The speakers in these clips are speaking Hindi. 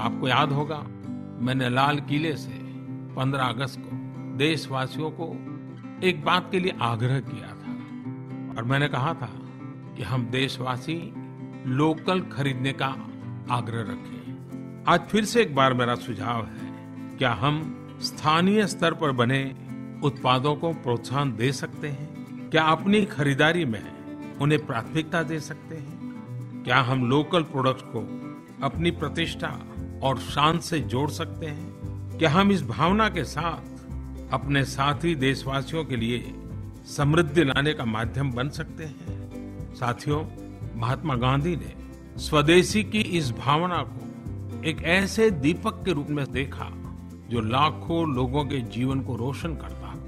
आपको याद होगा, मैंने लाल किले से 15 अगस्त को देशवासियों को एक बात के लिए आग्रह किया था और मैंने कहा था कि हम देशवासी लोकल खरीदने का आग्रह रखें। आज फिर से एक बार मेरा सुझाव है, क्या हम स्थानीय स्तर पर बने उत्पादों को प्रोत्साहन दे सकते हैं? क्या अपनी खरीदारी में उन्हें प्राथमिकता दे सकते हैं? क्या हम लोकल प्रोडक्ट्स को अपनी प्रतिष्ठा और शान से जोड़ सकते हैं क्या हम इस भावना के साथ अपने साथी देशवासियों के लिए समृद्धि लाने का माध्यम बन सकते हैं। साथियों, महात्मा गांधी ने स्वदेशी की इस भावना को एक ऐसे दीपक के रूप में देखा जो लाखों लोगों के जीवन को रोशन करता हो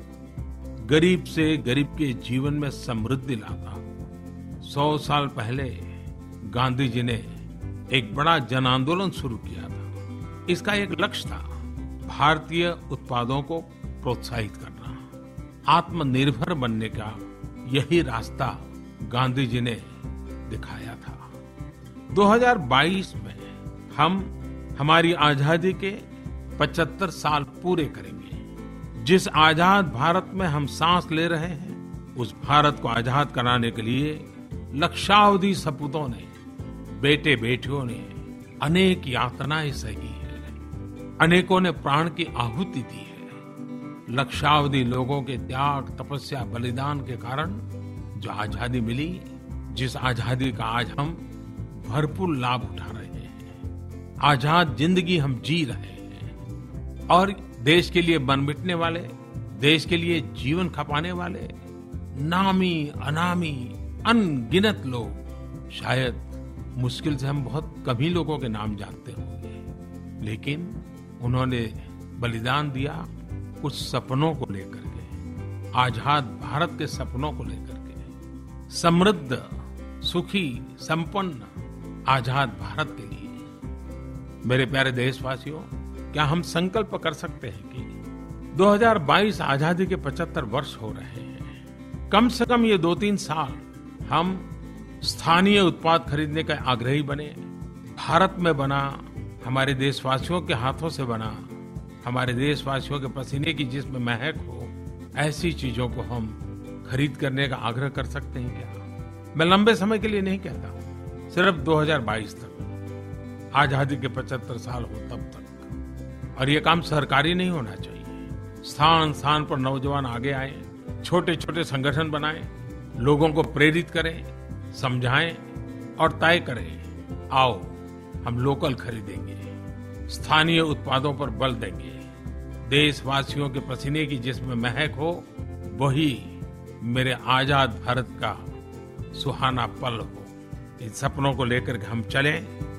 गरीब से गरीब के जीवन में समृद्धि लाता। हो सौ साल पहले गांधी जी ने एक बड़ा जन आंदोलन शुरू किया था। इसका एक लक्ष्य था भारतीय उत्पादों को प्रोत्साहित करना। आत्मनिर्भर बनने का यही रास्ता गांधी जी ने दिखाया था। 2022 में हम हमारी आज़ादी के 75 साल पूरे करेंगे। जिस आज़ाद भारत में हम सांस ले रहे हैं, उस भारत को आज़ाद कराने के लिए लक्षावधि सपूतों ने बेटे बेटियों ने अनेक यातनाएँ सही अनेकों ने प्राण की आहुति दी है। लक्षावधि लोगों के त्याग, तपस्या, बलिदान के कारण जो आज़ादी मिली, जिस आज़ादी का आज हम भरपूर लाभ उठा रहे हैं। आज़ाद ज़िंदगी हम जी रहे हैं। और देश के लिए बन मिटने वाले, देश के लिए जीवन खपाने वाले, नामी, अनामी, अनगिनत लोग, शायद मुश्किल से हम बहुत कभी लोगों के नाम जानते होंगे। लेकिन उन्होंने बलिदान दिया कुछ सपनों को लेकर के, आज़ाद भारत के सपनों को लेकर के। समृद्ध, सुखी, संपन्न, आज़ाद भारत के लिए। मेरे प्यारे देशवासियों, क्या हम संकल्प कर सकते हैं कि 2022 आज़ादी के 75 वर्ष हो रहे हैं। कम से कम ये दो तीन साल हम स्थानीय उत्पाद खरीदने का आग्रही बने, भारत में बना हमारे देशवासियों के हाथों से बना, हमारे देशवासियों के पसीने की जिसमें महक हो, ऐसी चीज़ों को हम खरीद करने का आग्रह कर सकते हैं क्या? मैं लंबे समय के लिए नहीं कहता, सिर्फ़ 2022 तक, आज़ादी के 75 साल हो तब तक। और ये काम सरकारी नहीं होना चाहिए। स्थान स्थान पर नौजवान आगे आए छोटे छोटे संगठन बनाए, लोगों को प्रेरित करें, समझाएँ और तय करें, आओ हम लोकल खरीदेंगे, स्थानीय उत्पादों पर बल देंगे। देशवासियों के पसीने की जिसमें महक हो, वही मेरे आज़ाद भारत का सुहाना पल हो। इन सपनों को लेकर हम चलें।